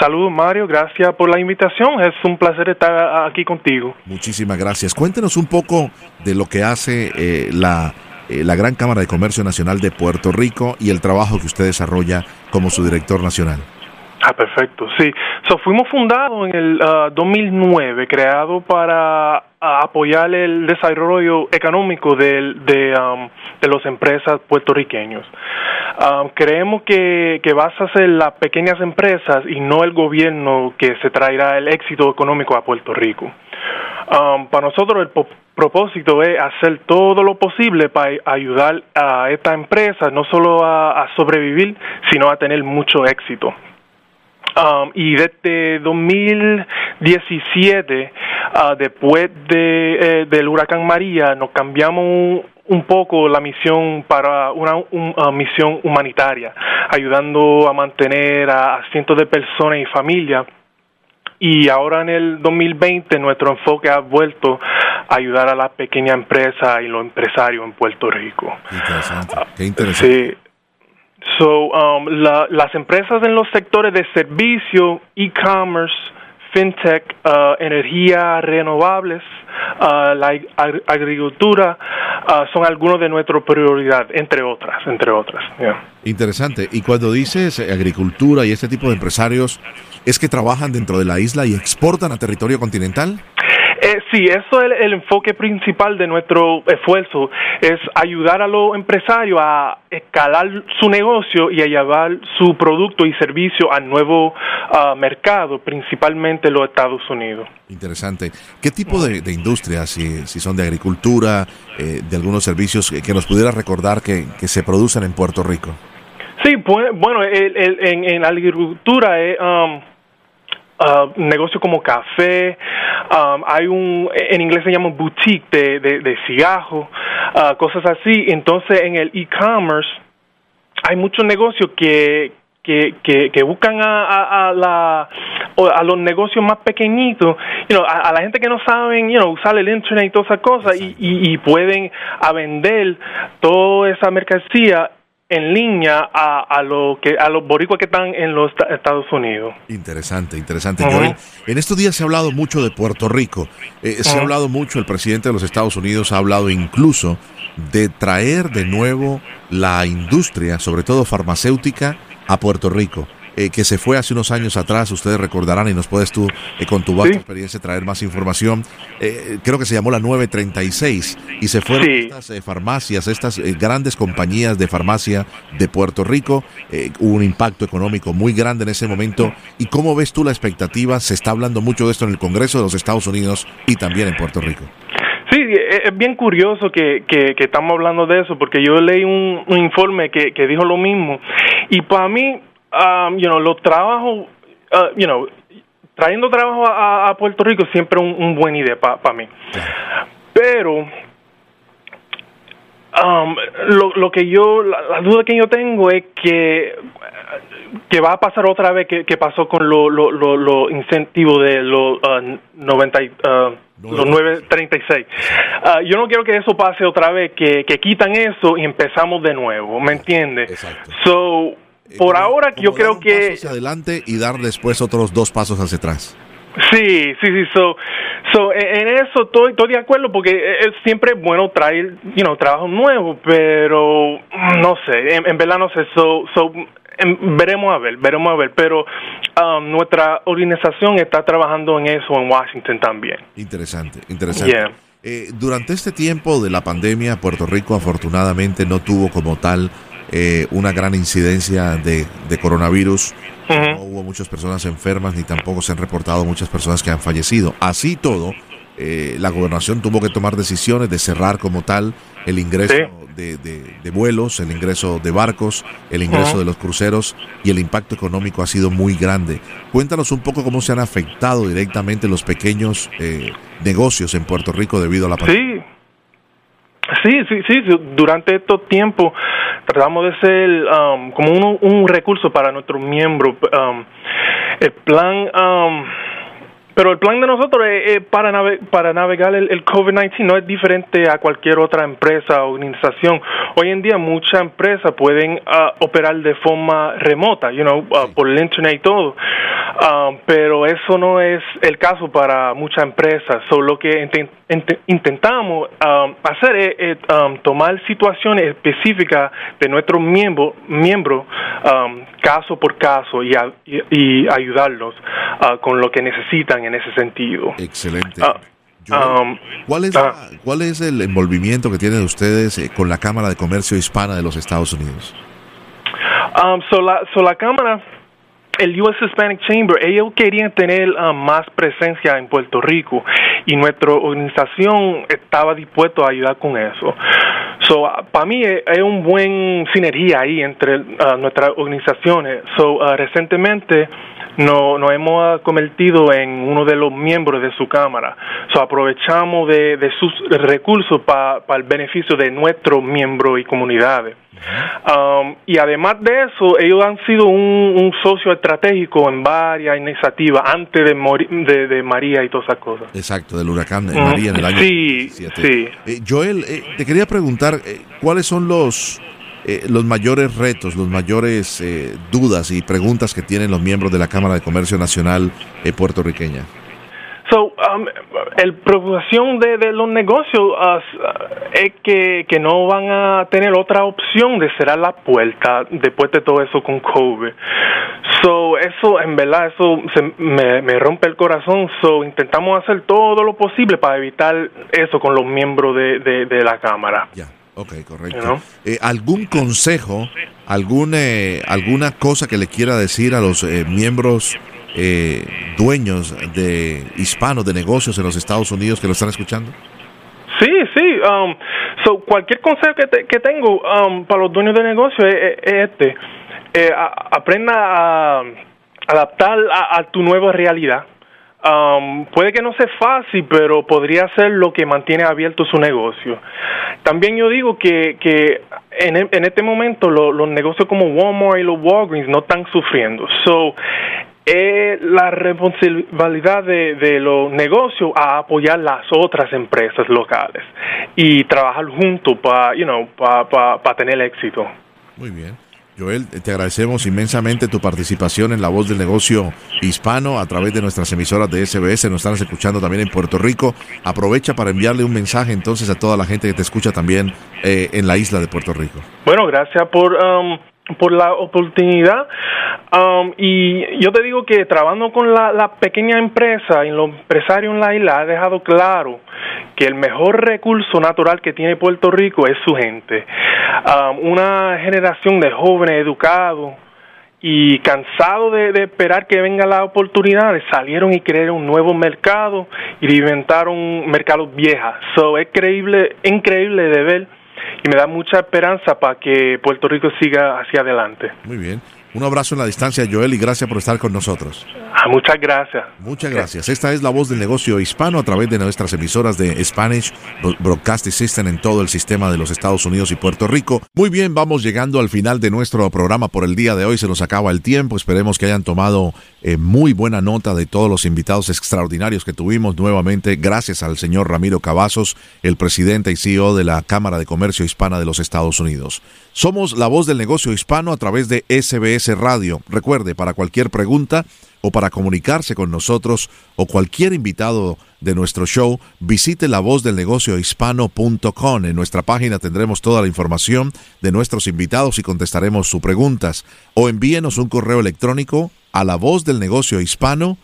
Saludos Mario, gracias por la invitación. Es un placer estar aquí contigo. Muchísimas gracias. Cuéntenos un poco de lo que hace eh, la, eh, la Gran Cámara de Comercio Nacional de Puerto Rico y el trabajo que usted desarrolla como su director nacional. Ah, perfecto, sí. So, fuimos fundados en el 2009, creado para apoyar el desarrollo económico de, de, um, las empresas puertorriqueños. Um, creemos que, que vas a ser las pequeñas empresas y no el gobierno que se traerá el éxito económico a Puerto Rico. Um, para nosotros el propósito es hacer todo lo posible para ayudar a esta empresa no solo a sobrevivir, sino a tener mucho éxito. Um, y desde 2017, uh, después de, eh, del huracán María, nos cambiamos un, poco la misión para una misión humanitaria, ayudando a mantener a, cientos de personas y familias. Y ahora en el 2020 nuestro enfoque ha vuelto a ayudar a la pequeña empresa y los empresarios en Puerto Rico. Interesante. Qué interesante. Sí. So, um, las empresas en los sectores de servicio, e-commerce, fintech, uh, energía renovables, uh, la agricultura, uh, son algunos de nuestras prioridades, entre otras, entre otras. Interesante. Y cuando dices agricultura y este tipo de empresarios, ¿es que trabajan dentro de la isla y exportan a territorio continental? Eh, sí, eso es el, enfoque principal de nuestro esfuerzo, es ayudar a los empresarios a escalar su negocio y a llevar su producto y servicio al nuevo ah, mercado, principalmente los Estados Unidos. Interesante. ¿Qué tipo de, industrias, si, si, son de agricultura, eh, de algunos servicios que, nos pudiera recordar que, se producen en Puerto Rico? Sí, pues, bueno, en, en, agricultura es... Um, uh, negocios como café, um, hay un, en inglés se llama boutique de, de, de cigarros, uh, cosas así. Entonces en el e-commerce hay muchos negocios que, que, que, buscan a, a, la, a los negocios más pequeñitos, you know, a, la gente que no saben you know, usar el internet y todas esas cosas y, y, y, pueden a vender toda esa mercancía en línea a, a, lo que, a los boricuas que están en los Estados Unidos. Interesante, interesante. en estos días se ha hablado mucho de Puerto Rico. Eh, se ha hablado mucho, el presidente de los Estados Unidos ha hablado incluso de traer de nuevo la industria, sobre todo farmacéutica, a Puerto Rico. Eh, que se fue hace unos años atrás, ustedes recordarán y nos puedes tú eh, con tu vasta experiencia traer más información. Eh, creo que se llamó la 936 y se fueron estas farmacias, estas grandes compañías de farmacia de Puerto Rico. hubo un impacto económico muy grande en ese momento. ¿Y cómo ves tú la expectativa? Se está hablando mucho de esto en el Congreso de los Estados Unidos y también en Puerto Rico. Sí, es bien curioso que, que, estamos hablando de eso, porque yo leí un, informe que, que dijo lo mismo. Y para mí, um, you know, los trabajos, uh, you know, trayendo trabajo a, Puerto Rico siempre un, un buena idea para mí. Pero um, lo, lo que yo, la, duda que yo tengo es que que va a pasar otra vez que, pasó con los lo, lo, incentivos de los uh, 90 uh, los 936. Uh, yo no quiero que eso pase otra vez, que, que quitan eso y empezamos de nuevo, ¿me entiendes? Exacto. So, por ahora yo creo que... hacia adelante y dar después otros dos pasos hacia atrás. Sí, sí, sí. So, so en eso estoy, estoy de acuerdo porque es siempre bueno traer, you know, trabajo nuevo, pero no sé, en, verdad no sé. So, so em, veremos a ver, veremos a ver. Pero um, nuestra organización está trabajando en eso en Washington también. Interesante, interesante. Eh, durante este tiempo de la pandemia, Puerto Rico afortunadamente no tuvo como tal eh, una gran incidencia de, coronavirus. No hubo muchas personas enfermas ni tampoco se han reportado muchas personas que han fallecido. Así todo, eh, la gobernación tuvo que tomar decisiones de cerrar como tal el ingreso de, vuelos, el ingreso de barcos, el ingreso de los cruceros y el impacto económico ha sido muy grande. Cuéntanos un poco cómo se han afectado directamente los pequeños eh, negocios en Puerto Rico debido a la pandemia. Sí. Sí, sí, sí, durante estos tiempos tratamos de ser um, como un, un, recurso para nuestros miembros. Um, el plan um, pero el plan de nosotros es, para, para navegar el, COVID-19 no es diferente a cualquier otra empresa o organización. Hoy en día muchas empresas pueden ah, operar de forma remota, you know, ah, por el internet y todo. Ah, pero eso no es el caso para muchas empresas. So, lo que intentamos hacer es, tomar situaciones específicas de nuestros miembros, miembros caso por caso y, y ayudarlos con lo que necesitan en ese sentido. Excelente. Ah, um, ¿cuál, es ah. ¿Cuál es el envolvimiento que tienen ustedes eh, con la Cámara de Comercio Hispana de los Estados Unidos? Um, so la, so la Cámara el US Hispanic Chamber, ellos querían tener um, más presencia en Puerto Rico y nuestra organización estaba dispuesto a ayudar con eso. So, uh, para mí hay un buen sinergia ahí entre uh, nuestras organizaciones. So, recientemente no, nos hemos convertido en uno de los miembros de su Cámara. So, aprovechamos de sus recursos para el beneficio de nuestros miembros y comunidades. Um, y además de eso, ellos han sido un, socio estratégico en varias iniciativas antes de, de, María y todas esas cosas. Exacto, del huracán de María en el año Sí, sí. Eh, Joel, eh, te quería preguntar, eh, ¿cuáles son los eh, los mayores retos, los mayores eh, dudas y preguntas que tienen los miembros de la Cámara de Comercio Nacional eh, puertorriqueña? So, um, el preocupación de, los negocios uh, es que, que, no van a tener otra opción de cerrar la puerta después de todo eso con COVID. So, eso, en verdad, eso me, me, rompe el corazón. So, intentamos hacer todo lo posible para evitar eso con los miembros de, de, la Cámara. Ya. Ok, correcto. Eh, ¿Algún consejo, algún, eh, alguna cosa que le quiera decir a los eh, miembros dueños de hispanos de negocios en los Estados Unidos que lo están escuchando? Sí, sí. Um, so, cualquier consejo que, que tengo um, para los dueños de negocios es, este. aprenda a adaptar a tu nueva realidad Um, puede que no sea fácil, pero podría ser lo que mantiene abierto su negocio. También yo digo que, que en, en este momento los negocios como Walmart y los Walgreens no están sufriendo. So, es la responsabilidad de, de los negocios a apoyar las otras empresas locales y trabajar juntos para you know, para tener éxito. Muy bien. Joel, te agradecemos inmensamente tu participación en La Voz del Negocio Hispano a través de nuestras emisoras de SBS. Nos están escuchando también en Puerto Rico. Aprovecha para enviarle un mensaje entonces a toda la gente que te escucha también eh, en la isla de Puerto Rico. Bueno, gracias por um, por la oportunidad um, y yo te digo que trabajando con la, pequeña empresa y los empresarios en la isla ha dejado claro que el mejor recurso natural que tiene Puerto Rico es su gente. Um, una generación de jóvenes educados y cansados de, esperar que venga la oportunidad salieron y crearon un nuevo mercado y inventaron mercados viejas. So es creíble increíble de ver y me da mucha esperanza para que Puerto Rico siga hacia adelante. Muy bien. Un abrazo en la distancia, Joel, y gracias por estar con nosotros. Ah, muchas gracias. Muchas gracias. Esta es la voz del negocio hispano a través de nuestras emisoras de Spanish Broadcasting System en todo el sistema de los Estados Unidos y Puerto Rico. Muy bien, vamos llegando al final de nuestro programa por el día de hoy. Se nos acaba el tiempo. Esperemos que hayan tomado eh, muy buena nota de todos los invitados extraordinarios que tuvimos nuevamente. Gracias al señor Ramiro Cavazos, el presidente y CEO de la Cámara de Comercio Hispana de los Estados Unidos. Somos la voz del negocio hispano a través de SBS Radio. Recuerde, para cualquier pregunta, o para comunicarse con nosotros o cualquier invitado de nuestro show, visite la voz del negocio hispano.com. En nuestra página tendremos toda la información de nuestros invitados y contestaremos sus preguntas. O envíenos un correo electrónico a la voz del negocio hispano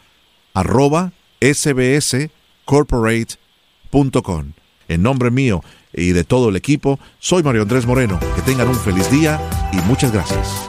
arroba sbscorporate.com. En nombre mío y de todo el equipo, soy Mario Andrés Moreno. Que tengan un feliz día y muchas gracias.